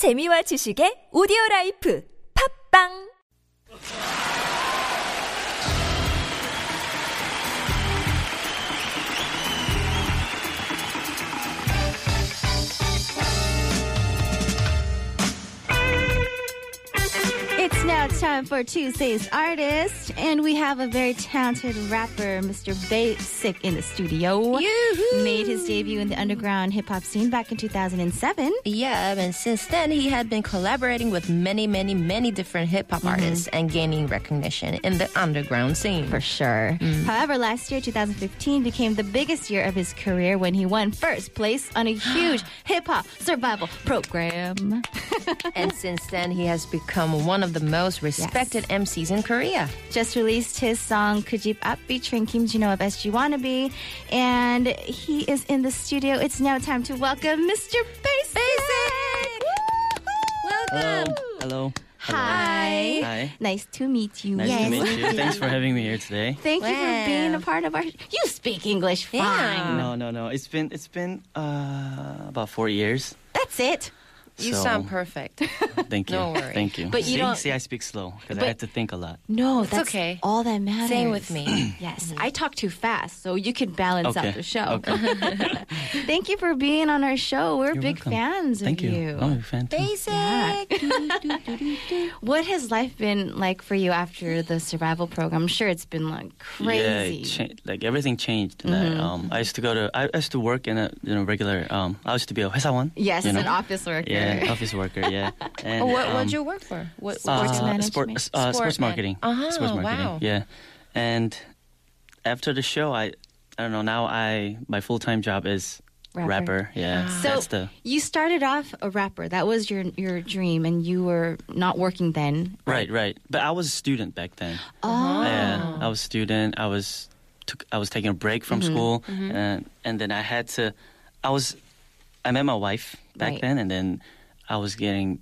재미와 지식의 오디오 라이프. 팝빵 It's time for Tuesday's Artist, and we have a very talented rapper, Mr. Basick, in the studio. Yoo-hoo. Made his debut in the underground hip hop scene back in 2007. Yeah, and since then he had been collaborating with many, many, many different hip hop mm-hmm. artists and gaining recognition in the underground scene. For sure. Mm. However, last year, 2015, became the biggest year of his career when he won first place on a huge hip hop survival program. and since then he has become one of the most respected MCs in Korea. Just released his song Kujip Up featuring Kim Jino of SG Wannabe, and he is in the studio. It's now time to welcome Mr. Basick. Welcome. Hello. Hi. Hi. Nice to meet you. Nice Yes. to meet you. Thanks for having me here today. Thank you for being a part of our. You speak English fine. Yeah. No, no, no. It's been it's been uh, about four years. That's it. You So- sound perfect. Thank you. Don't worry. Thank you. But you see, don't- see, I speak slow because But- I had to think a lot. No, that's okay. all that matters. Same with me. Yes, I talk too fast, so you can balance Okay. out the show. Okay. Thank you for being on our show. We're You're big welcome. fans Thank of you. Oh, you're fan too. Basic. What has life been like for you after the survival program? I'm sure it's been like Yeah, crazy. it cha- like everything changed. And I, um, I used to go to I used to work in a you know regular. Um, I used to be a 회사원. yes, you as know? an office worker. Yeah, office worker. Yeah. And, what um, what'd you work for? What Sports uh, management? Sport, uh, Sport sports man- marketing. Uh-huh, sports marketing. wow. Yeah, and after the show, I I don't know. Now I my full time job is Rapper. rapper. Yeah, So that's the you started off a rapper. That was your your dream, and you were not working then. right, right. But I was a student back then. Oh, Yeah, I was a student. I was took I was taking a break from Mm-hmm. school, and and then I had to. I was I met my wife back Right. then, and then I was getting.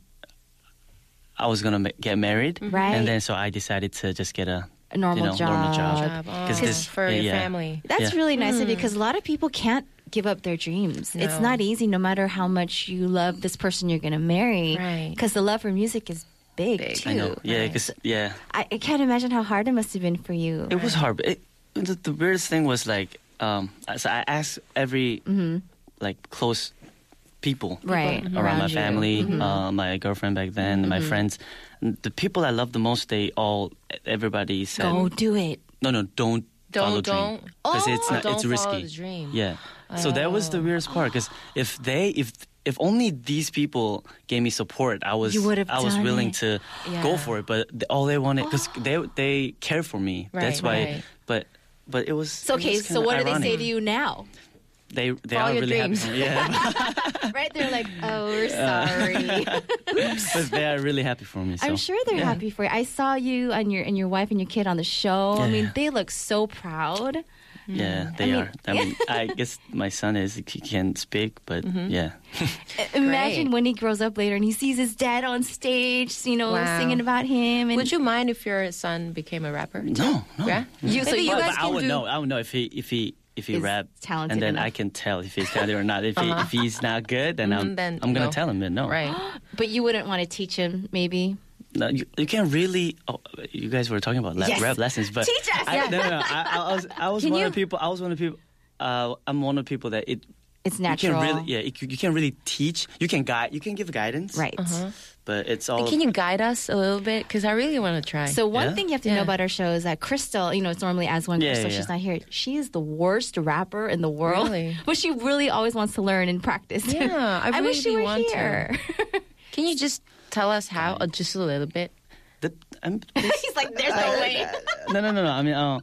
I was gonna ma- get married, Right. and then so I decided to just get a a normal you know, job. normal job. job? Oh, 'Cause this- for yeah, your yeah. family. That's Yeah. really nice of you Mm. because a lot of people can't give up their dreams. It's not easy, no matter how much you love this person you're going to marry. Right. Because the love for music is big, Big. too. I know, yeah, Right. because yeah, I, I can't imagine how hard it must have been for you. It was hard. But it, the, the weirdest thing was like, um, so I asked every like close people Mm-hmm. Right. around, Around my you. Mm-hmm. family, uh, my girlfriend back then, my friends. The people I love the most, they all, everybody said, Go do it. no, no, don't, Don't- follow don't. dream because it's Oh, not, don't it's risky. the dream. Yeah. So that was the weirdest part because if they, if if only these people gave me support, I was You I was willing it. to Yeah. go for it. But all they wanted because they they care for me. That's why. right. But but it was. So, it okay, was so kinda what do they say to you now? They they Follow are really dreams. happy. Yeah, right? They're like, oh, we're sorry. but they are really happy for me. So. I'm sure they're yeah. happy for you. I saw you and your and your wife and your kid on the show. I mean, they look so proud. Yeah, they mean- are. I mean, I guess my son is he can't speak, but Mm-hmm. yeah, Imagine Great. when he grows up later and he sees his dad on stage, you know, Wow. singing about him. And Would you mind if your son became a rapper? no, no. Yeah? You- so Maybe you you But- guys but I can would do. know. I would know if he if he if he rap talented and then I can tell if he's talented or not. If he if he's not good, then I'm Mm, then I'm gonna no. tell him that no. Right. but you wouldn't want to teach him, maybe. No, you, you can't really. Oh, you guys were talking about la- Yes. rap lessons, but Teach us. I, Yeah. no, no, no. I, I was I was one you? of the people. I was one of the people. Uh, I'm one of the people that it. It's natural. You natural. can really, yeah. You, you can really teach. You can guide. You can give guidance, Right. But it's all. Can you guide us a little bit? Because I really want to try. So one Yeah? thing you have to know about our show is that Crystal, you know, it's normally as one Yeah, Crystal, yeah, she's not here. She is the worst rapper in the world. Really? But she really always wants to learn and practice. Yeah, I wish she really were want to. here. Can you just tell us how, uh, just a little bit? the, I'm, He's like, there's no way. no, no, no, no. I mean, uh,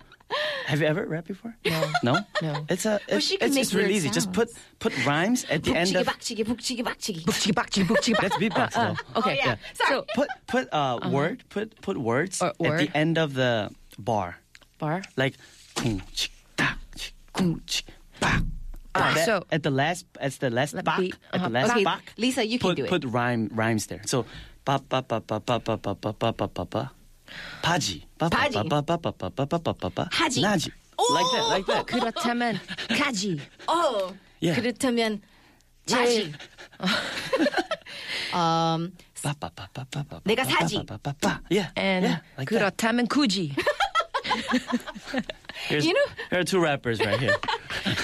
have you ever rapped before? No. No. No. It's a. It's, she can it's, make it's really weird easy. Just put sounds. put rhymes at the end Bukchigi of. bakchigi, bukchigi bakchigi. That's beatbox though. Okay. Oh, yeah. Sorry. So, Put put uh word put put words Or at word. the end of the bar, bar. like. 쿵, 치, 딱, 치, 쿵, 치, 박. Ah, That- so- at the last at the last bak beat. at the Uh-huh. last Okay, bak. Lisa, you can put, do it. Put rhyme rhymes there. So ba ba ba ba ba ba ba ba ba ba ba ba. 바지. 바, 바, 바지. 바, 바, 바, 바, 바, 바, 바, 바, 바. 하지. 나지. Like that, like that. 그렇다면 가지. Oh, Yeah. 그렇다면 제일 바지. Um, Ba, ba, ba, ba, ba, ba, 내가 ba, 사지. ba, ba, ba, ba. Yeah. And yeah, like that. 그렇다면 굳이. Here's, You know- here are two rappers right here.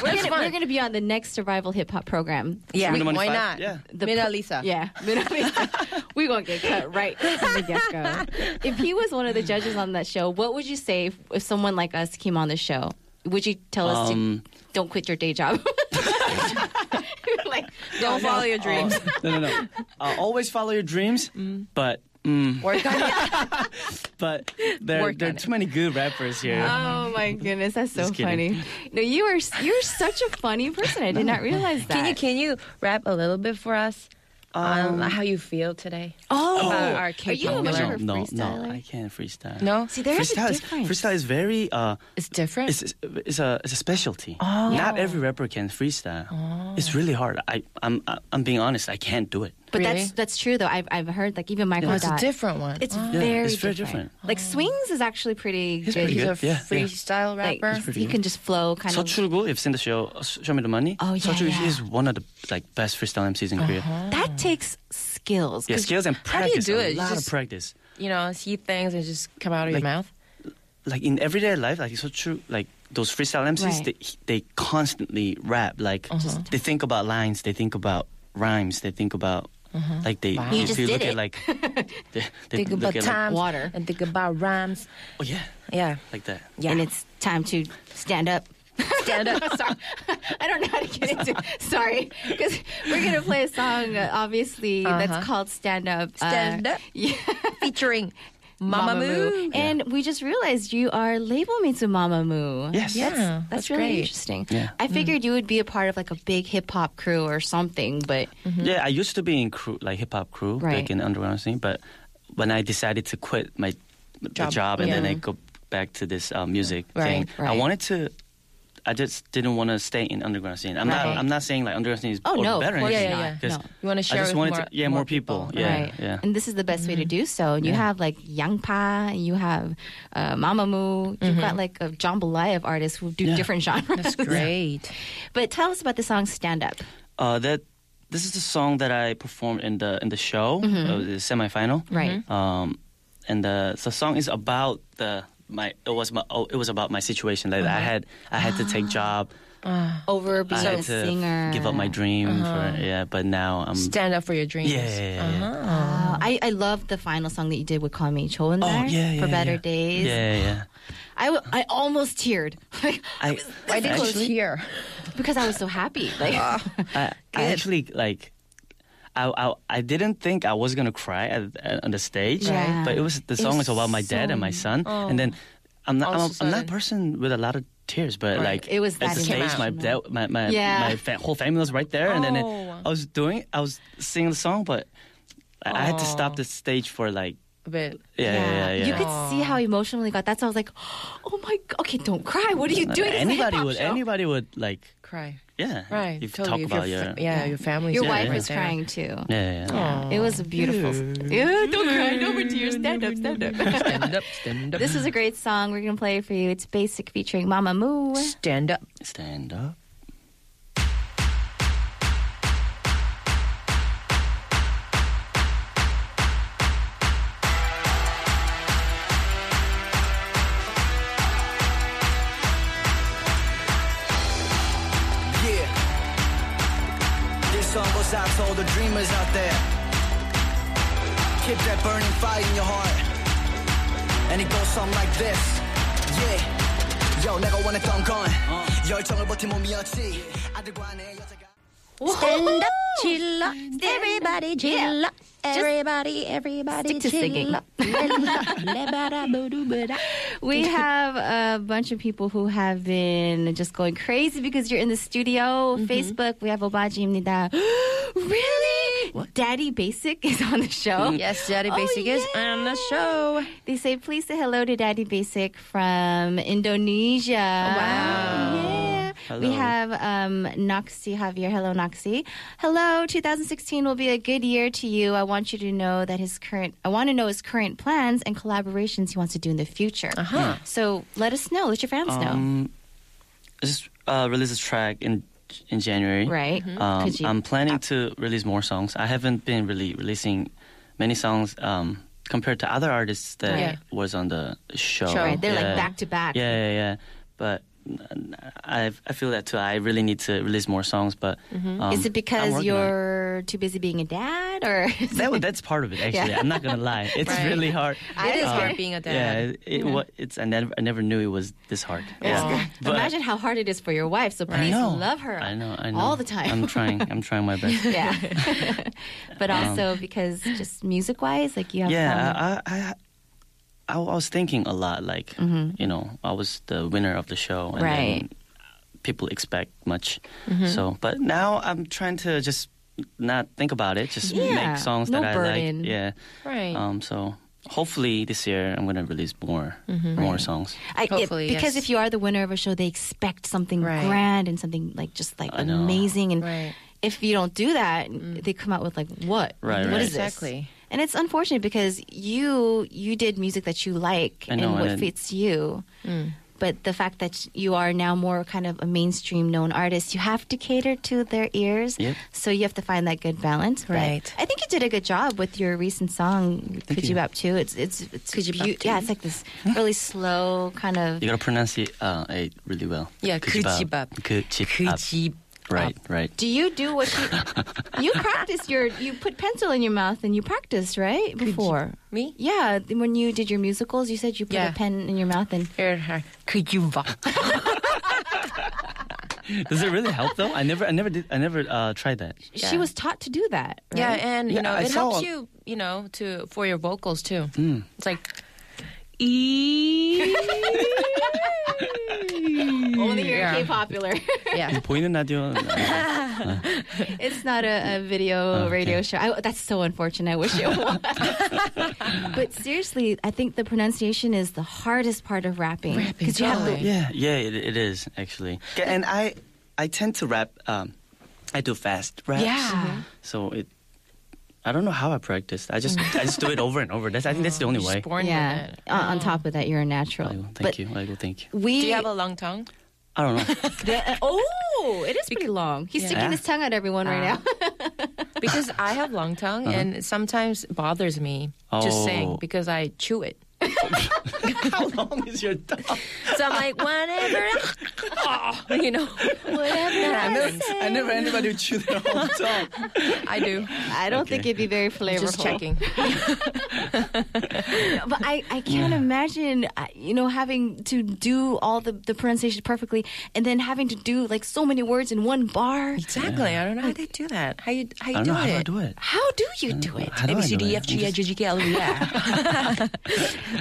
we're gonna, we're gonna be on the next survival hip hop program. Yeah, Minimum why five? not? Yeah. The Mina pro- Lisa. Yeah, Mina Lisa. We're gonna get cut right from the get go. If he was one of the judges on that show, what would you say if, if someone like us came on the show? Would you tell us Um, to don't quit your day job? like, Don't follow your dreams. no, no, no. Uh, always follow your dreams, but mm, Work on it. but there, Work there are on it. too many good rappers here. Oh my goodness, that's so funny. No, you are you're such a funny person. I did not realize that. Can you can you rap a little bit for us on how you feel today? oh, about our are you a K-pop much popular? a no, no, freestyler? I can't freestyle. No, See, there is a freestyle is, difference. freestyle is very uh, it's different. it's, it's a it's a specialty. Oh. Not every rapper can freestyle. Oh. It's really hard. I I'm I'm being honest. I can't do it. but Really? that's that's true though. I've I've heard like even Michael oh, it's a different one. It's Oh. very it's very different. different. Like oh. Swings is actually pretty He's good. pretty He's a Yeah, yeah. freestyle Like rapper. pretty he good. can just flow kind of. Sochulgu, you've seen the show Show Me the Money. Oh, yeah, Sochulgu yeah. is one of the like best freestyle MCs in Korea. Uh-huh. That takes skills. Yeah, 'cause skills and How do you practice. do a it? You lot just- of practice. you know, see things and just come out of Like- your mouth. Like in everyday life, like it's so true. Like those freestyle MCs, Right. they they constantly rap. Like Uh-huh. they think about lines, they think about rhymes, they think about like they. Wow. You if just you did look it. at like, they, they Think look about at, like, times, water. and think about rhymes. oh yeah, Yeah, like that. yeah. And it's time to stand up. Stand up. Sorry. I don't know how to get into Sorry. Because we're going to play a song, uh, obviously, Uh-huh. that's called Stand Up. Uh, Stand Up. Yeah. featuring Mamamoo. And we just realized you are label mates with Mamamoo. Yes. Yeah, That's, that's really great. interesting. Yeah. I figured you would be a part of like a big hip hop crew or something, but Yeah, I used to be in crew, like hip hop crew, Right. like in underground scene. But when I decided to quit my Job, job, and then. I go back to this uh, music Right, thing, right. I wanted to. I just didn't want to stay in underground scene. I'm Right. not. I'm not saying like underground scene is Oh, no, of better. or course anything, not. Yeah, yeah, 'cause No. You want to I share just with wanted more, to, yeah, more people. Yeah, right. yeah. And this is the best way to Mm-hmm. do so. And you have like Yangpa, you have uh, Mamamoo, you've got like a jambalaya of artists who do Yeah. different genres. Mm-hmm. That's great. But tell us about the song Stand Up. Uh, that this is the song that I performed in the in the show, uh, the semifinal. Right. Um, and the the song is about the my it was my oh, it was about my situation. Like I uh-huh. had I had to take job. Uh, Over I being had a to singer. give up my dream for uh-huh. yeah, but now I'm Stand up for your dreams. yeah, yeah, yeah, yeah. Uh-huh. Wow. I, I love the final song that you did with Call Me Choen Oh yeah, yeah, for Better yeah. Days. Yeah, yeah, yeah. I, w- I almost teared like, I, Why did you actually, tear? because I was so happy. Like, I, I actually like. I, I I didn't think I was gonna cry at, at, on the stage, Yeah. but it was the song was was about my dad so- and my son, and oh. then I'm not I'm, of a I'm not a person with a lot of tears, but Right. like It was at the stage, my dad, my my, Yeah. my fa- whole family was right there, and then it, Oh. I was doing, I was singing the song, but I, I had to Oh. stop the stage for like A bit. yeah yeah yeah. yeah. You could see how emotionally got. That's why I was like, oh my god. Okay, don't cry. What are you doing? Anybody would show. anybody would like Cry. Yeah Right. you totally. talk about If your fa- yeah, your family. Your Yeah, wife yeah. was crying too. yeah yeah, yeah. It was a beautiful. Yeah, don't cry. No more tears. Stand up. Stand up. Stand up. Stand up. this is a great song. We're gonna play it for you. It's Basick featuring Mamamoo. stand up. stand up. Keep that burning fire in your heart. And it goes something like this. Yeah. Yo, 내가 원했던 건 열정을 버틴 몸이었지. 아들과 내 여자가. Stand up, chill up. Everybody chill up. Everybody, everybody, Stick to singing. we have a bunch of people who have been just going crazy because you're in the studio. Mm-hmm. Facebook, we have Obajimnida. really? What? Daddy Basick is on the show. Mm. Yes, Daddy oh, Basick oh, is on the show. They say, please say hello to Daddy Basick from Indonesia. Wow. Yeah. We have um, Noxy Javier. Hello, Noxie. Hello, 2016 will be a good year to you. I want you to know that his current, I want to know his current plans and collaborations he wants to do in the future. Uh-huh. So let us know. Let your fans know. Um, I just uh, released a track in in January. Right. Um, Could you- I'm planning to release more songs. I haven't been really releasing many songs um, compared to other artists that Yeah. was on the show. Show. Right, they're like back to back. Yeah, yeah, yeah. But I I feel that too. I really need to release more songs, but um, Is it because working on it. you're too busy being a dad, or that, that's part of it actually. Yeah. I'm not gonna lie. It's Right. really hard. It is Uh, hard being a dad. Yeah, it, it, wa- it's I never I never knew it was this hard. Yeah. But- imagine how hard it is for your wife? So I please know. love her. I know. I know. all the time. I'm trying. I'm trying my best. yeah, but also because just music wise, like you have. Um, yeah, fun. I, I, I, I was thinking a lot. Like, you know, I was the winner of the show, and Mm-hmm. Right. then people expect much. Mm-hmm. So, but now I'm trying to just not think about it. Just Yeah, make songs no that I like. Yeah. Right. Um. So hopefully this year I'm gonna release more, Mm-hmm. more songs. I, it- because yes. if you are the winner of a show, they expect something Right. grand and something like just like amazing. And Right. if you don't do that, they come out with like what? Right, What right. is this? Exactly. And it's unfortunate because you you did music that you like know, and what and- fits you. But the fact that you are now more kind of a mainstream known artist, you have to cater to their ears. Yep. So you have to find that good balance. But Right. I think you did a good job with your recent song, Could You you. Bap Too. It's it's it's Could You beau- Yeah, it's like this really slow kind of You gotta pronounce it, uh, it really well. Yeah, Kujibab. Kujibab. Kujibab. Right, right. Do you do what you you practice your you put pencil in your mouth and you practiced right before? Me? Yeah, when you did your musicals, you said you put Yeah. a pen in your mouth and Here, here. Could you va- Does it really help though? I never, I never did, I never uh, tried that. she was taught to do that. Right? Yeah, and you Yeah, know I it saw helps a- you, you know, to for your vocals too. Mm. It's like e. only here Yeah. in K popular. yeah. 보이는 라디오. it's not a, a video Oh, Okay. radio show. I, that's so unfortunate. I wish it was. but seriously, I think the pronunciation is the hardest part of rapping Rapping, you have totally. to. Yeah, yeah, it, it is actually. And I, I tend to rap. Um, I do fast raps. Yeah. So it, I don't know how I practiced. I just, I just do it over and over. That's, I think that's the only way. born Yeah. with it. On, on top of that, you're a natural. Aigo, thank but you. Aigo, thank you. We Do you have a long tongue? I don't know. The- oh, it is pretty long. He's sticking Yeah. his tongue at everyone right Ah. now. Because I have long tongue, and it sometimes bothers me just saying Oh. because I chew it. how long is your tongue? So I'm like, whatever, you know, whatever I never, happens. I never anybody would chew their whole tongue. I do. I don't think it'd be very flavorful. Just checking. But I, I can't imagine, uh, you know, having to do all the, the pronunciation perfectly and then having to do like so many words in one bar. Exactly. I don't know how they do that. How you how you I don't do know how it? do I do it. How do you do it? How do A I B C do D it? F I'm G H just- I J K L M N O P. Yeah.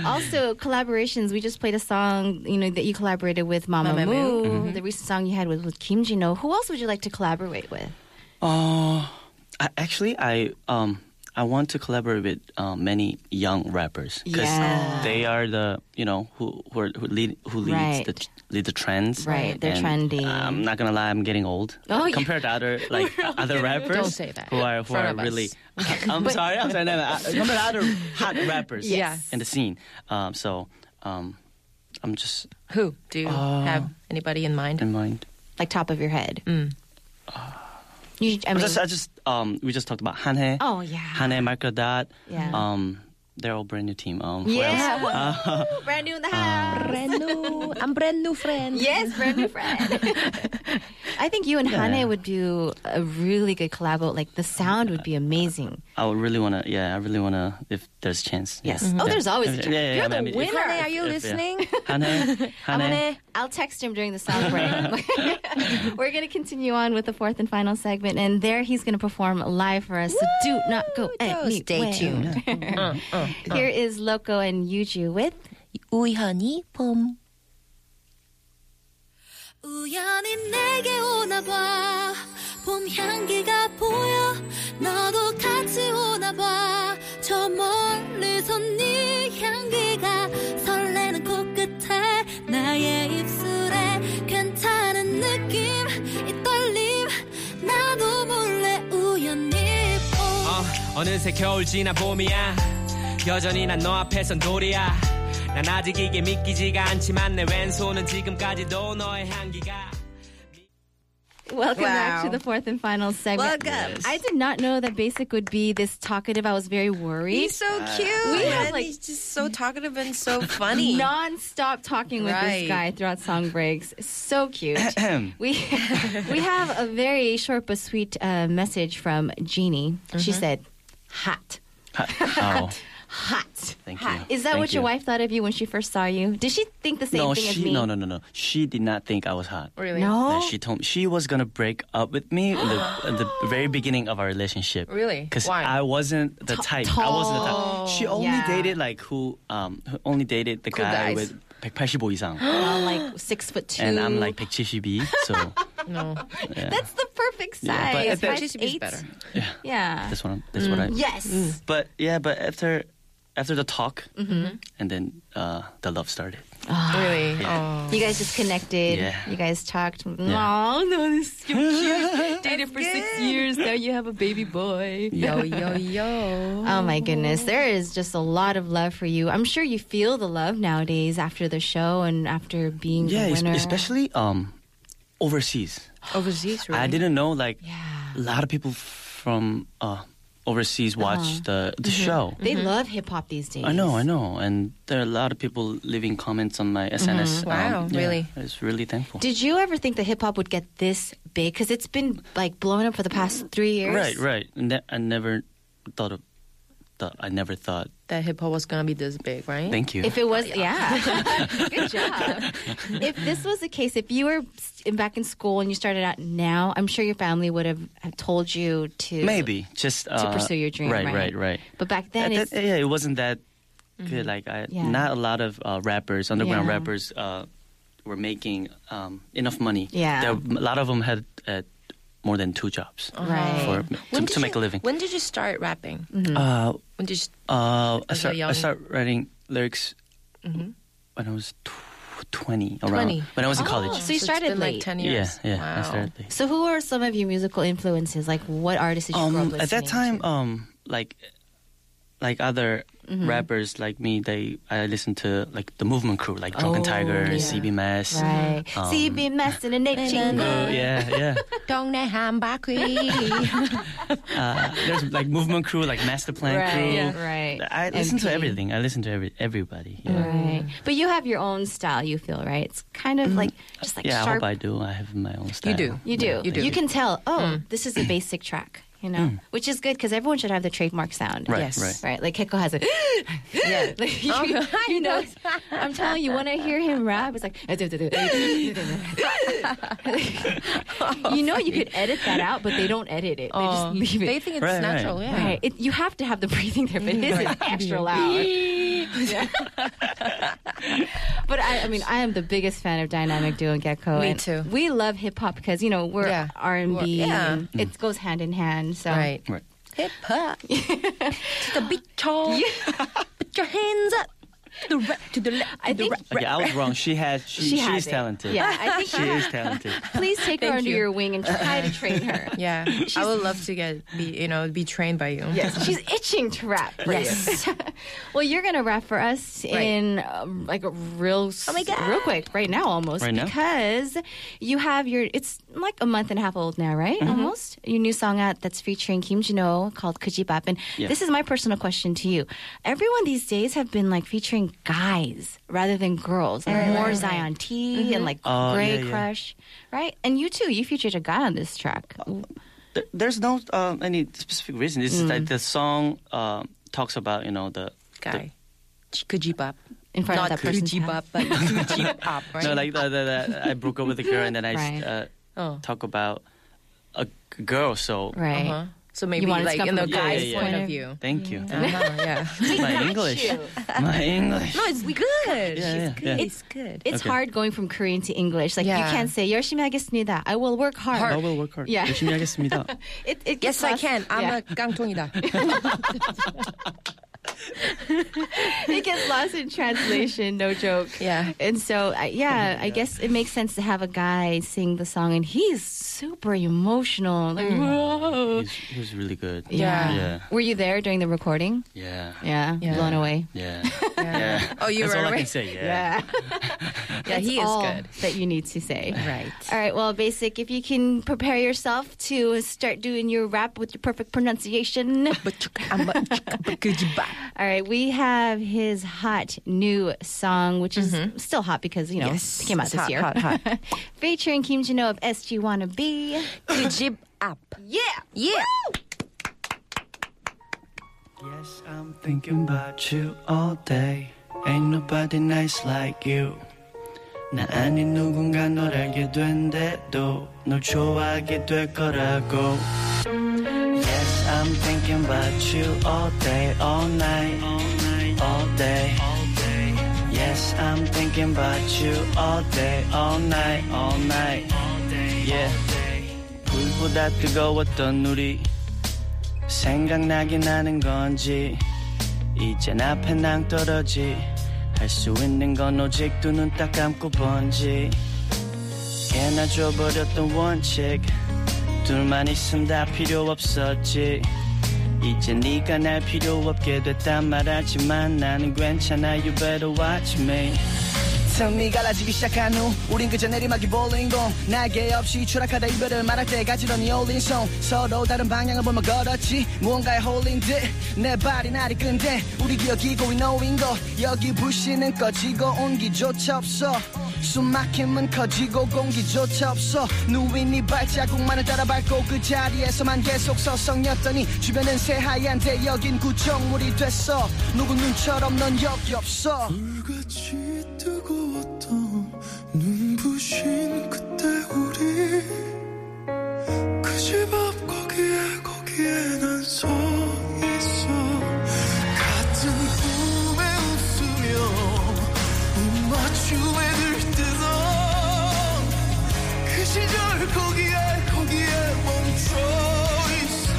Also, collaborations. We just played a song, you know, that you collaborated with Mama, Mamamoo. Moo. The recent song you had was with Kim Jino. Who else would you like to collaborate with? Uh, I, actually, I um I want to collaborate with um, many young rappers because Yeah. they are the you know who who, are, who lead who leads Right. the lead the trends. Right, they're And trendy. I'm not gonna lie, I'm getting old Oh, yeah. compared to other like other rappers. Don't say that. Who are who are of us. really. I'm sorry, I'm sorry. No, no, uh, compared to other hot rappers Yes. in the scene. Um, so um, I'm just Who do you Uh, have anybody in mind? in mind. Like top of your head. Mm. You, I I mean, just, I just um, we just talked about Hanhae. oh yeah. Hanhae, Marco Dot. Yeah. Um, they're all brand new team. Um. Yeah, woo! Uh, brand new in the uh, house. Brand new. I'm brand new friend. Yes, brand new friend. I think you and Hanhae would do a really good collab. Like the sound would be amazing. I would really want to. Yeah, I really want to. If there's chance. Yes. Yeah. Oh, Yeah. there's always a chance. yeah, yeah, You're I the mean, if- winner. Hanhae, are you if- yeah. listening? Hanhae, Hanhae. Hanhae. I'll text him during the sound break. We're going to continue on with the fourth and final segment, and there he's going to perform live for us. So do not go Woo! anywhere. Stay tuned. Uh, Here is Loco and Yuju with 우연히 봄. 우연히 내게 오나 봐. 봄 향기가 보여. 너도 같이 오나 봐. 저 멀리서 네 향기가 설레는 코끝에 나의 입술에 괜찮은 느낌 이 떨림 나도 몰래 우연히 봄. 어, 어느새 겨울 지나 봄이야 여전히 난 앞에선 돌이야 난 아직 이게 믿기지가 않지만 내 왼손은 지금까지도 너의 향기가 Welcome wow. back to the fourth and final segment. Welcome. I did not know that Basick would be this talkative. I was very worried. He's so uh, cute. Uh, we have like he's just so talkative and so funny. Non-stop talking with right. this guy throughout song breaks. So cute. we we have a very short but sweet uh, message from Jeannie. Mm-hmm. She said, "Hot." Hot. Oh. hot." thank you. Is that Thank what your you. wife thought of you when she first saw you? Did she think the same No, thing as she me? no no no no. She did not think I was hot. Really? No? Yeah, she told me she was gonna break up with me in the, in the very beginning of our relationship. Really? Because I wasn't the type. I wasn't the type. She only Yeah. dated like who um who only dated the Cool guy guys. with 185 이상. Well, like six foot two. and I'm like 172. So No. That's the perfect size. Yeah, but- Five, She's eight. better. yeah, Yeah. that's what I'm, that's what I. Yes. But yeah, but after after the talk, Mm-hmm. and then uh, the love started. Really? Oh. You guys just connected. Yeah. You guys talked. Oh, no, this is so cute. Dated for six years. Now you have a baby boy. Yo, yo, yo. Oh my goodness. There is just a lot of love for you. I'm sure you feel the love nowadays after the show and after being Yeah, the es- winner. especially um overseas. Overseas, really? I didn't know like Yeah. a lot of people from uh, overseas uh-huh. watch the the mm-hmm. show. They mm-hmm. love hip hop these days. I know, I know, and there are a lot of people leaving comments on my SNS. Mm-hmm. Um, wow, yeah, really? I was really thankful. Did you ever think that hip hop would get this big? Because it's been like blowing up for the past three years. Right, right. Ne- I never thought of. Thought, I never thought. that hip hop was gonna be this big, right? Thank you. If it was, yeah, good job. If this was the case, if you were back in school and you started out now, I'm sure your family would have have told you to Maybe just uh, pursue your dream, Right, right? right, right. But back then, At it's, that- yeah, it wasn't that good. Like, I, Yeah. not a lot of uh, rappers, underground Yeah. rappers, uh, were making um, enough money. Yeah. There, a lot of them had uh, more than two jobs Right. for to, to make you- a living. When did you start rapping? Uh, When did you? uh, I As a start, I start writing lyrics Mm-hmm. when I was tw- twenty. Around 20. when I was in Oh, college. so you it's started been late. like ten yeah, years. yeah, Wow. I started late. so who are some of your musical influences? Like, what artists did you grow up Um, listening at that time, to? um, like like other mm-hmm. rappers like me, they I listen to like the Movement Crew, like Drunken oh, Tiger, yeah. CB Mass, right? Um, CB Mass and the next uh, Yeah, yeah. Dongnae uh, There's like Movement Crew, like Master Plan right, Crew. Yeah. Right. I listen MP. to everything. I listen to every everybody. Yeah. Right. But you have your own style. You feel right. It's kind of mm-hmm. like just like yeah. Sharp. I hope I do. I have my own style. You do. You do. Yeah, you do. You can tell. Oh, mm. this is a Basick track you know? Mm. Which is good because everyone should have the trademark sound. Right, Yes. right. Right? Like Gaeko has a. Yeah. like, oh, you, you know, I'm telling you, when I hear him rap, it's like. you know, you could edit that out, but they don't edit it. They Oh, just leave it. they think it's Right, right. natural. Yeah. Right. It, you have to have the breathing there, but his is mm-hmm. extra loud. Yeah. but I, I mean, I am the biggest fan of Dynamic Duo and Gaeko. Me and too. We love hip hop because you know we're Yeah. R and B. Yeah. Mm. It goes hand in hand. So Right. Right. Hip hop. to the beat, y'all. Put your hands up. To the right, to the left. I think Okay, I was wrong. She has. She, She has she's it. talented. Yeah, I think she is talented. please take her under you. your wing and try to train her. Yeah, I would love to get be you know be trained by you. Yes, she's itching to rap. For Yes. you. well, you're gonna rap for us Right. in um, like a real, Oh my God. real quick, right now, almost Right now? because you have your. It's like a month and a half old now, right? Mm-hmm. Almost your new song out that's featuring Kim Jino called Kujibap. And Yeah. this is my personal question to you. Everyone these days have been like featuring guys rather than girls, like more Zion T and like Oh, Grey yeah, yeah. Crush, right? And you too, you featured a guy on this track. There- There's no um, any specific reason. It's like the song um, talks about you know the guy. Kujibap. In front Not of that person's Kujibap, but Kujibap, right? No, like the, the, the, I broke up with a girl and then I Right. uh, Oh. talk about a g- girl. So Right. Uh-huh. So maybe wanted to like come in the from a guy's guy's point point of of- view. thank you. Uh-huh, yeah. My English. My English. No, it's good. Yeah, yeah, She's good. yeah. It's good. It's Okay. hard going from Korean to English. Like you Yeah. can't say 열심히 하겠습니다. I will work hard. I will work hard. Yeah. 열심히 하겠습니다. It, it yes, gets I lost. can. I'm yeah. a 깡통이다. it gets lost in translation, no joke. Yeah. And so, uh, yeah, I guess it makes sense to have a guy sing the song, and he's super emotional. Like, whoa. He's, he was really good. Yeah. Yeah. Were you there during the recording? Yeah. Yeah, Yeah. blown away. Yeah. Yeah. Oh, you That's were all I away? can say. Yeah. Yeah, That's he is all good. That you need to say. Right. All right. Well, Basick. If you can prepare yourself to start doing your rap with your perfect pronunciation. All right, we have his hot new song, which is mm-hmm. still hot because you know yes, it came out this hot, year. Hot, hot. Featuring Kim Jino of SG Wannabe. Good jib up. Yeah. Yeah. Woo! Yes, I'm thinking about you all day. Ain't nobody nice like you. 나 아닌 누군가 널 알게 된데도 널 좋아하게 될 거라고. I'm thinking about you all day, all night, all day. Yes, I'm thinking about you all day, all night, all night. Yeah. 불보다 뜨거웠던 우리 생각나긴 하는 건지 이젠 앞에 낭떠러지 할 수 있는 건 오직 두 눈 딱 감고 번지 걔나 줘버렸던 원칙 둘만 있으면 다 필요 없었지. 이제 네가 날 필요 없게 됐단 말하지만 나는 괜찮아. You better watch me 틈이 갈라지기 시작한 후 우린 그저 내리막이 볼링공 날개 없이 추락하다 이별을 말할 때 가지런히 올린 손 서로 다른 방향을 보며 걸었지. 무언가에 홀린 듯내 발이 날이 끈데. 우리 기억이 going now인 거. 여기 불씨는 꺼지고 온기조차 없어. 숨 막힘은 커지고 공기조차 없어. 누인 네 발자국만을 따라 밟고 그 자리에서만 계속 서성였더니 주변은 새하얀데 여긴 구정물이 됐어. 누구 눈처럼 넌 여기 없어. 불같이 눈부신 그때 우리 그 집 앞 거기에 거기에 난 서 있어 같은 꿈에 웃으며 입맞춤에 들뜨던 그 시절 거기에 거기에 멈춰 있어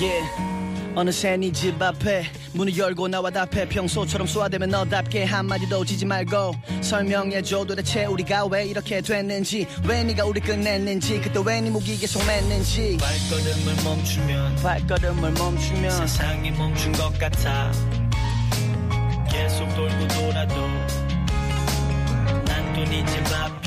yeah. 어느새 네집 앞에 문을 열고 나와 답해 평소처럼 쏘아대면 너답게 한마디도 지지 말고 설명해줘 도대체 우리가 왜 이렇게 됐는지 왜 네가 우리 끝냈는지 그때 왜 네 목이 계속 맸는지. 발걸음을 멈추면 발걸음을 멈추면 세상이 멈춘 것 같아. 계속 돌고 돌아도 난또네집 앞이야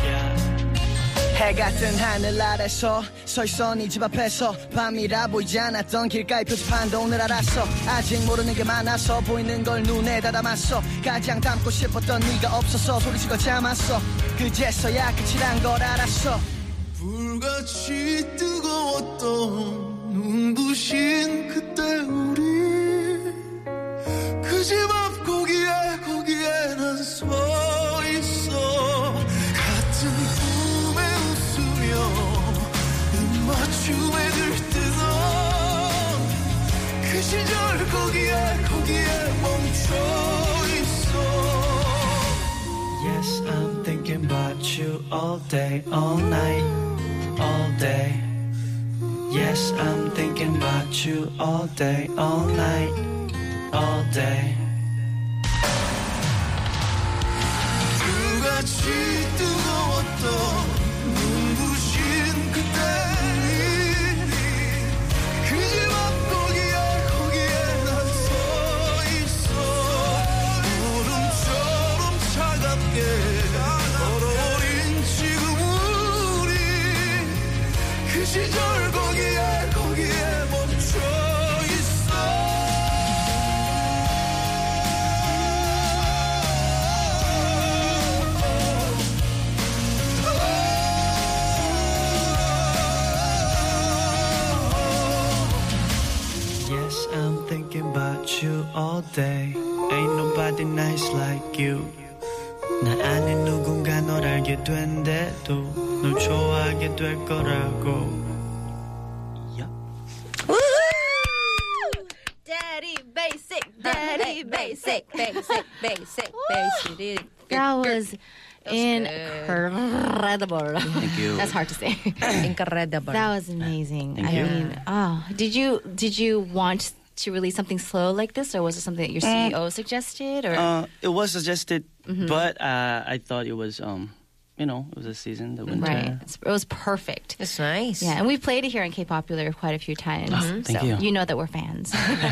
해가 뜬 하늘 아래서 서있어 네집 앞에서 밤이라 보이지 않았던 길가의 표지판도 오늘 알았어. 아직 모르는 게 많아서 보이는 걸 눈에 다 담았어. 가장 닮고 싶었던 네가 없어서 소리치고 참았어. 그제서야 끝이란 걸 알았어. 불같이 뜨거웠던 눈부신 그때 우리 그 집앞 거기에 거기에 난 서 그 시절 거기에 거기에 멈춰 있어 Yes, I'm thinking about you all day, all night, all day. Yes, I'm thinking about you all day, all night, all day. 불같이 뜨 you all day Ain't nobody nice like you 나 아닌 누군가 널 알게 된대도 널 좋아하게 될 거라고 Daddy Basick, daddy Basick, Basick, Basick, Basick. That was incredible. Thank you. That's hard to say. incredible. That was amazing. Thank I you. mean, oh, did you did you want to release something slow like this, or was it something that your CEO suggested? Or Uh, it was suggested, Mm-hmm. but uh, I thought it was, um, you know, it was a season, the winter. right, It's- it was perfect. It's nice. Yeah, and we've played it here in K Popular quite a few times. Oh, thank so you. know that we're fans.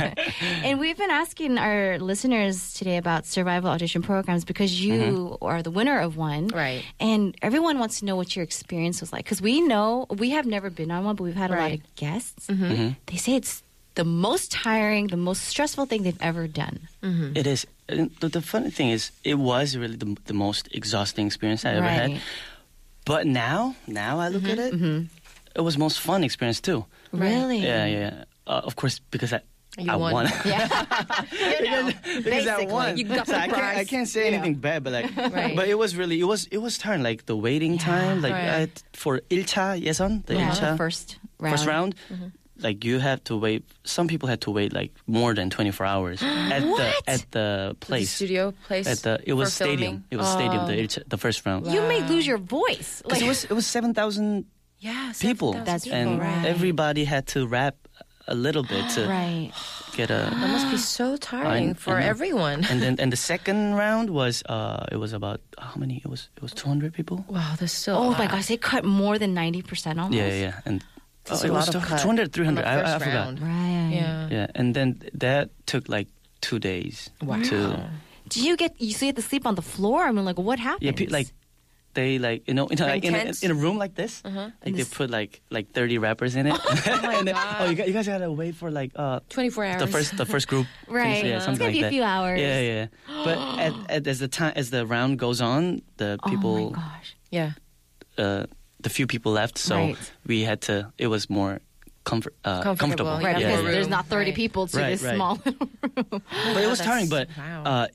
and we've been asking our listeners today about survival audition programs because you Mm-hmm. are the winner of one. Right. And everyone wants to know what your experience was like because we know we have never been on one, but we've had a lot of guests. Mm-hmm. They say it's the most tiring, the most stressful thing they've ever done. Mm-hmm. It is. The, the funny thing is, it was really the, the most exhausting experience I ever had. But now, now I look at mm-hmm. it, mm-hmm. it was most fun experience too. Really? Yeah, yeah. Uh, of course, because I, You I won. won. Yeah. because, because I won. you got so the I can't, I can't say anything bad, but like, Right. but it was really, it was, it was tiring. Like the waiting time, like Right. I, for ilcha yeson, the Yeah, ilcha the first round. first round. Like you have to wait. Some people had to wait like more than twenty four hours at the at the The place. studio place. At the it was stadium. filming? It was stadium. Oh. The the first round. You may lose your voice. Because it was it was seven thousand Yeah, people, That's people. and right. everybody had to rap a little bit to right. get a. That must be so tiring I- for I know. everyone. and then and the second round was uh it was about how many it was it was two hundred people. Wow, there's still. Oh a my gosh, they cut more than 90% almost. Yeah, yeah, and That's oh, it was lot 200, 300. on the I, I forgot. round. Right. Yeah. Yeah, and then that took like two days Wow. to Do you get you so you have to sleep on the floor? I mean, like what happens? yeah pe- like they like you know, in, like, in, a, in a room like this Uh-huh. like they put like like 30 rappers in it and then, God. oh you guys, you guys gotta wait for like uh 24 hours. the first the first group Right. yeah, It's something gonna like be a that. few hours. yeah yeah but at, at, as the time as the round goes on the people, oh people my gosh. Yeah. uh the few people left so Right. we had to it was more comfort uh, Comfortable, comfortable Right, yeah, because yeah. there's not 30 Right. people to Right, this right. small little room. but it was tiring but wow. uh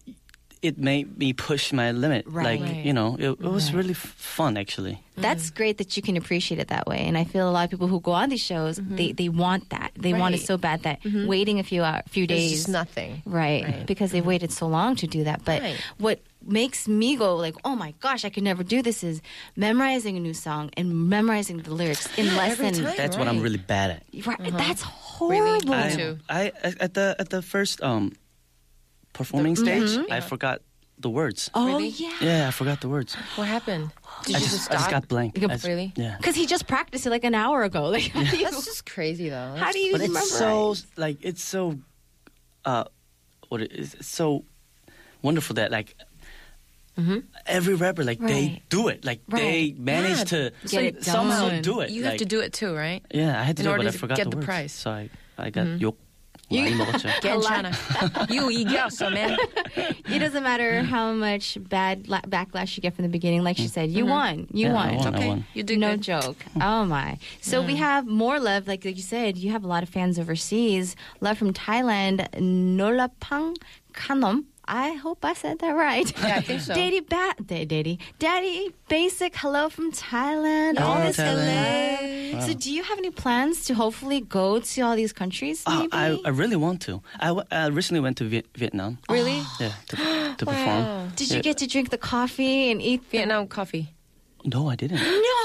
it made me push my limit Right. like Right. you know it, it was Right. really fun actually mm-hmm. That's great that you can appreciate it that way. And I feel a lot of people who go on these shows, mm-hmm. they, they want that. They want it so bad that mm-hmm. waiting a few hour, few days. just nothing. Right, Right. because they've waited so long to do that. But Right. what makes me go like, oh my gosh, I could never do this is memorizing a new song and memorizing the lyrics in less than. time. that's what i'm really bad at Right, uh-huh. That's horrible. Me I, too. I at the at the first um performing stage i forgot the words Oh Really? yeah. yeah i forgot the words What happened? Did I you just, just I just got blank You I just- really? yeah Because he just practiced it like an hour ago. Like, how do you, That's just crazy, though. how do you but remember? it's so like it's so uh what it is it's so wonderful that like every rapper like they Mm-hmm. Do it like they manage Yeah, to Get some- it somehow do it You like, have to do it too, right? yeah i had to in do it but order i forgot get the, the words prize. so i i got 욕 많이 먹었죠 괜찮아. you 이겼어, man. it doesn't matter how much bad la- backlash you get from the beginning. Like she said, you won. You Yeah, I won. won, I Okay. won. You did no good. joke. Oh my. So we have more love. Like, like you said, you have a lot of fans overseas. Love from Thailand. Nolapang Kanom. I hope I said that right. Yeah, I think so. Daddy ba- da- Daddy. Daddy Basick. Hello from Thailand. all Oh, this Thailand. hello. So do you have any plans to hopefully go to all these countries? Oh, maybe? I, I really want to. I, w- I recently went to Viet- Vietnam. really? Yeah, to, to perform. Did you Yeah. get to drink the coffee and eat Vietnam coffee. No, I didn't. No.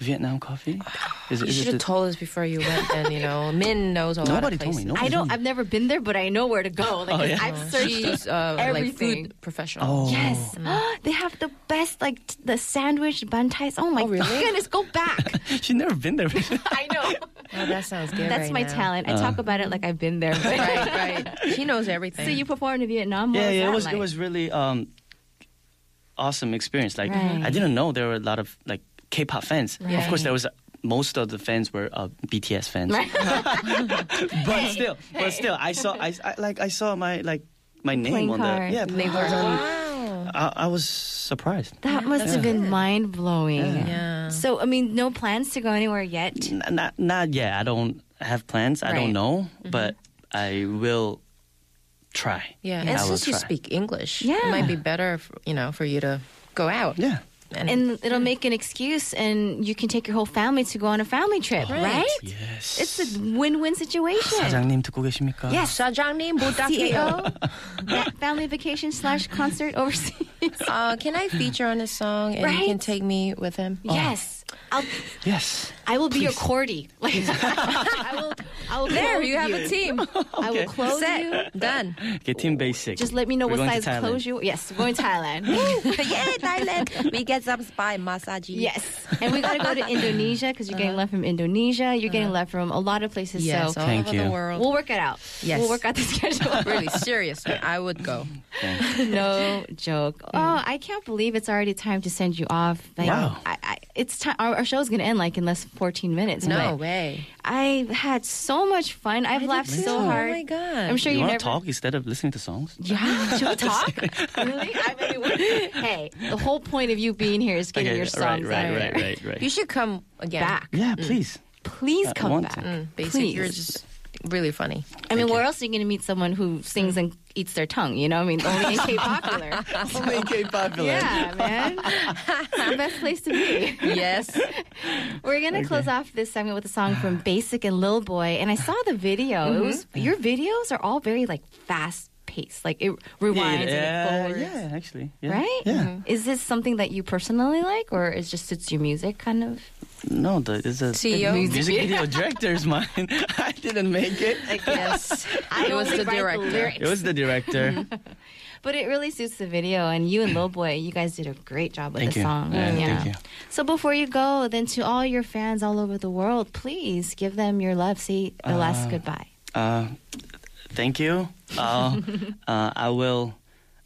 Vietnam coffee? Is, You is should it have the- told us before you went. Then you know, Min knows a lot Nobody of told places. me. Nobody I don't. me. I've never been there, but I know where to go. Like Oh, yeah? I've searched. She's uh, like everything. food professional. Oh. Yes, they have the best like t- the sandwich bantais. Oh my Oh, really? goodness, go back. She's never been there. I know. Oh, that sounds good. That's right my now. talent. I talk about it like I've been there. But right, right. She knows everything. So you performed in Vietnam. What yeah, was yeah. that It was like? it was really um awesome experience. Like Right. I didn't know there were a lot of like K-pop fans. Of course, there was. Most of the fans were uh, BTS fans, Right. but still, but still, I saw, I, I like, I saw my like my name Playing on card. the yeah, playing cards wow. I, I was surprised. That must have been mind blowing. Yeah. So I mean, no plans to go anywhere yet. N- not not yet. I don't have plans. I don't know, but I will try. Yeah, I and will since you speak English, Yeah. it might be better, for, you know, for you to go out. Yeah. And it'll make an excuse, and you can take your whole family to go on a family trip, right? Yes. It's a win-win situation. 사장님 듣고 계십니까? Yes, 사장님 부탁해요. CEO, that family vacation slash concert overseas. Uh, can I feature on this song and you Right. can take me with him? Yes. I'll, Yes. I will be your cordy. Like, I will. I will. There, you have a team. I will clothe you. Done. Okay, team Basick. Just let me know We're what going to size clothes you. Yes, we're going to Thailand. Yay, Thailand. We get some spy massage. yes, and we got to go to Indonesia because you're getting uh-huh. love from Indonesia. You're getting uh-huh. love from a lot of places. Yes, so all Thank over you. the world. we'll work it out. Yes. we'll work out the schedule. really, seriously, I would go. no joke. Oh, I can't believe it's already time to send you off. Like, Wow. I, I, it's time. Our, our show's gonna end like in less than 14 minutes. No way. I've had so much fun. I've laughed so Oh hard. my god. I'm sure You you, want never to talk instead of listening to songs? Yeah, should we talk? really? I mean, hey, the whole point of you being here is getting Okay, your right, songs right, out right, right, right. You should come again. back. Yeah, please. Please come want back. Mm, Basick. Please. You're just really funny. I mean, where else are you going to meet someone who sings and eats their tongue? You know, I mean, only in K-popular. Only in K-popular. yeah, man. It's the best place to be. Yes. We're gonna close off this segment with a song from Basick and Lil Boy, and I saw the video. It mm-hmm. was your videos are all very like fast paced, like it rewinds and it forwards. yeah, actually. Yeah. Right? Yeah. Mm-hmm. Is this something that you personally like, or it just suits your music, kind of? No, the, it's a CEO? music video director's mine. I didn't make it. yes. I It was the director. It was the director. But it really suits the video, and you and Lil Boy, you guys did a great job with Thank the you. song. Yeah, thank you. So before you go, then to all your fans all over the world, please give them your love. Say the last goodbye. Uh, thank you. Uh, uh, I will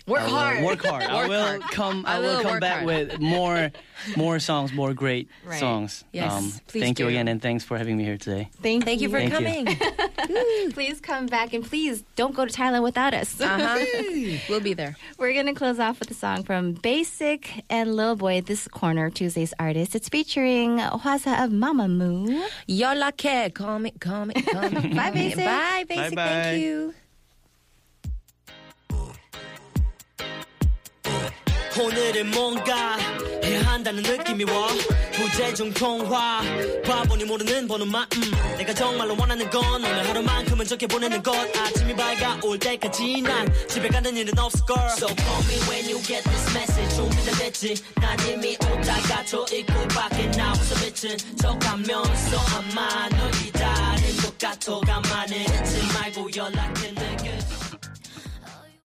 Work I will hard. Work hard. I will come. I, I will, will come back hard. with more, more songs, more great Right. songs. Um, Yes, please thank you again, and thanks for having me here today. Thank, Thank you for Thank you. coming. Please come back and please don't go to Thailand without us. Uh-huh. we'll be there. We're going to close off with a song from Basick and Lil Boy, this corner, Tuesday's artist. It's featuring Hwasa of Mamamoo. Yola care. Call me, call me, call me. Bye, Basick. Bye, Basick. Bye-bye. Thank you. 오늘은 뭔가 해야 한다는 느낌이 와 부재중 통화. 바보니 모르는 번호만 음. 내가 정말로 원하는 건 오늘 하루만큼은 좋게 보내는 것. 아침이 밝아올 때까지 난 집에 가는 일은 없을걸. So call me when you get this message. 준비됐지? 난 이미 오다가 저 입구 밖에 나와서 미친 척하면서 아마 널 기다린 것 같아. 가만히 있지 말고 연락해 내게